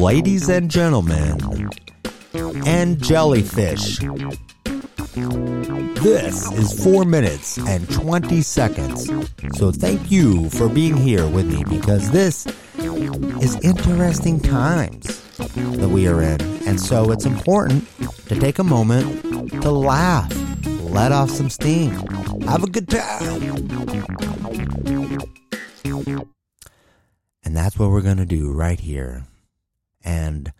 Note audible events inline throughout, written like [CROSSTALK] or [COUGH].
ladies and gentlemen, and jellyfish. This is 4 minutes and 20 seconds. So thank you for being here with me because this is interesting times that we are in. And so it's important to take a moment to laugh, let off some steam, have a good time. And that's what we're going to do right here. And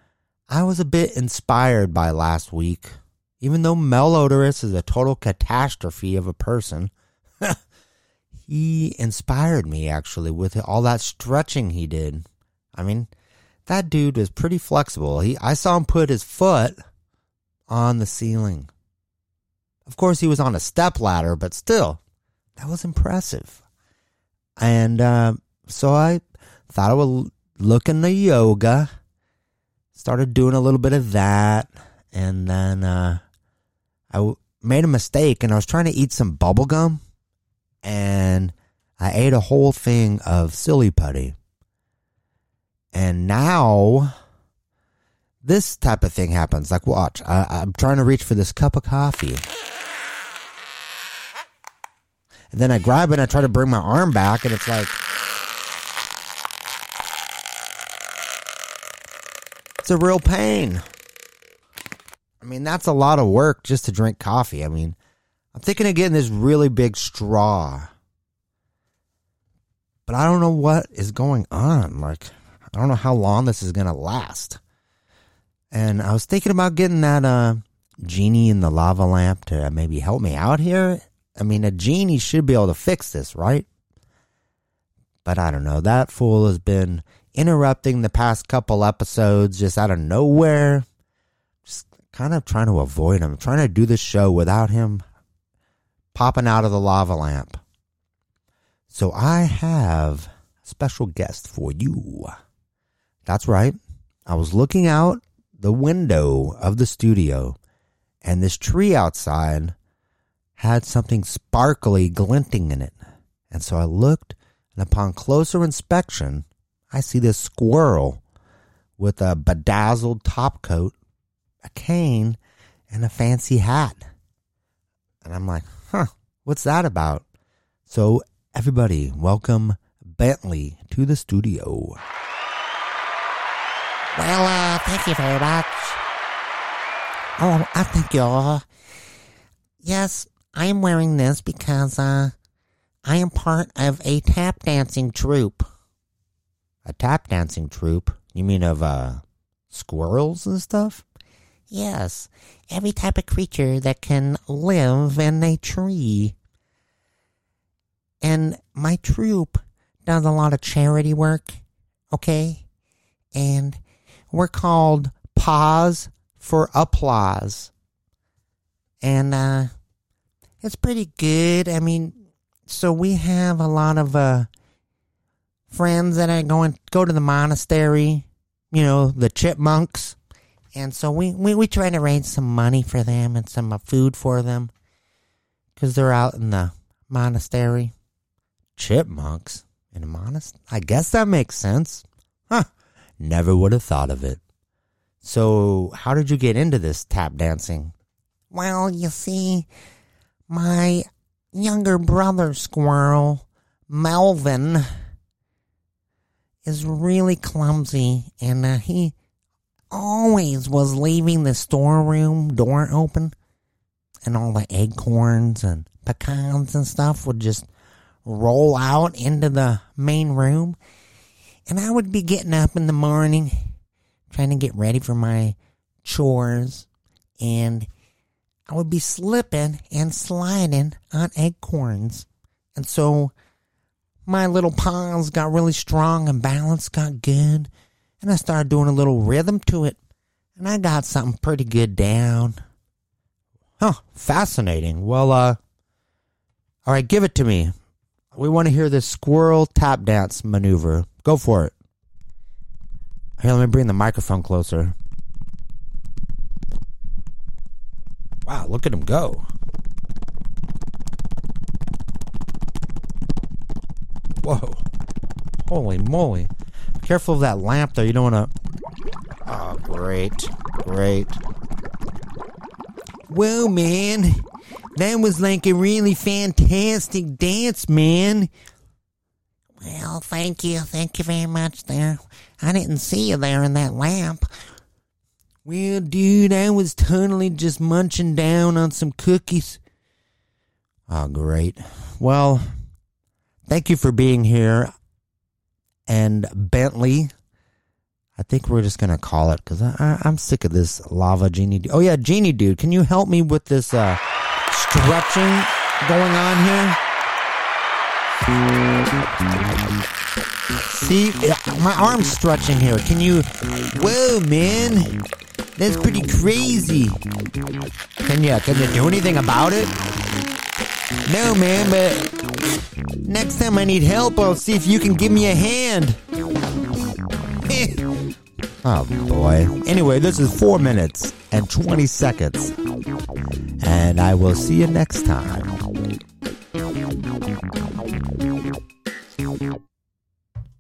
I was a bit inspired by last week. Even though Melodorous is a total catastrophe of a person, [LAUGHS] he inspired me actually with all that stretching he did. I mean, that dude was pretty flexible. He I saw him put his foot on the ceiling. Of course, he was on a step ladder, but still, that was impressive. And uh, so I thought I would look into yoga started doing a little bit of that, and then uh, I w- made a mistake, and I was trying to eat some bubble gum, and I ate a whole thing of silly putty, and now this type of thing happens. Like, watch, I- I'm trying to reach for this cup of coffee. And then I grab it and I try to bring my arm back, and it's like, it's a real pain. I mean, that's a lot of work just to drink coffee. I mean, I'm thinking of getting this really big straw. But I don't know what is going on. Like, I don't know how long this is going to last. And I was thinking about getting that uh, genie in the lava lamp to maybe help me out here. I mean, a genie should be able to fix this, right? But I don't know. That fool has been interrupting the past couple episodes just out of nowhere. Just kind of trying to avoid him, trying to do the show without him popping out of the lava lamp. So I have a special guest for you. That's right. I was looking out the window of the studio, and this tree outside had something sparkly glinting in it. And so I looked, and upon closer inspection, I see this squirrel with a bedazzled top coat, a cane, and a fancy hat. And I'm like, huh, what's that about? So, everybody, welcome Bentley to the studio. Well, uh, thank you very much. Oh, I thank you all. Yes, I am wearing this because, uh, I am part of a tap dancing troupe. A tap dancing troupe? You mean of, uh, squirrels and stuff? Yes, every type of creature that can live in a tree. And my troupe does a lot of charity work, okay? And we're called Pause for Applause. And, uh, it's pretty good. I mean, so we have a lot of, uh, friends that are going, go to the monastery, you know, the chipmunks. And so we, we, we try to raise some money for them and some uh, food for them because they're out in the monastery. Chipmunks in a monastery? I guess that makes sense. Huh. Never would have thought of it. So, how did you get into this tap dancing? Well, you see, my younger brother squirrel, Melvin, is really clumsy and uh, he always was leaving the storeroom door open and all the acorns and pecans and stuff would just roll out into the main room. And I would be getting up in the morning trying to get ready for my chores and I would be slipping and sliding on acorns. And so my little paws got really strong and balance got good. And I started doing a little rhythm to it. And I got something pretty good down. Huh, fascinating. Well, uh, all right, give it to me. We want to hear this squirrel tap dance maneuver. Go for it. Here, let me bring the microphone closer. Wow, look at him go. Whoa. Holy moly. Careful of that lamp, though. You don't want to. Oh, great. Great. Whoa, man. That was like a really fantastic dance, man. Well, thank you. Thank you very much there. I didn't see you there in that lamp. Well, dude, I was totally just munching down on some cookies. Oh, great. Well, thank you for being here. And Bentley, I think we're just going to call it because I'm sick of this lava genie. Oh, yeah, genie dude, can you help me with this uh, stretching going on here? See, my arm's stretching here. Can you? Whoa, man. That's pretty crazy. Can you? Can you do anything about it? No, man, but next time I need help, I'll see if you can give me a hand. Eh. Oh boy. Anyway, this is four minutes and 20 seconds. And I will see you next time.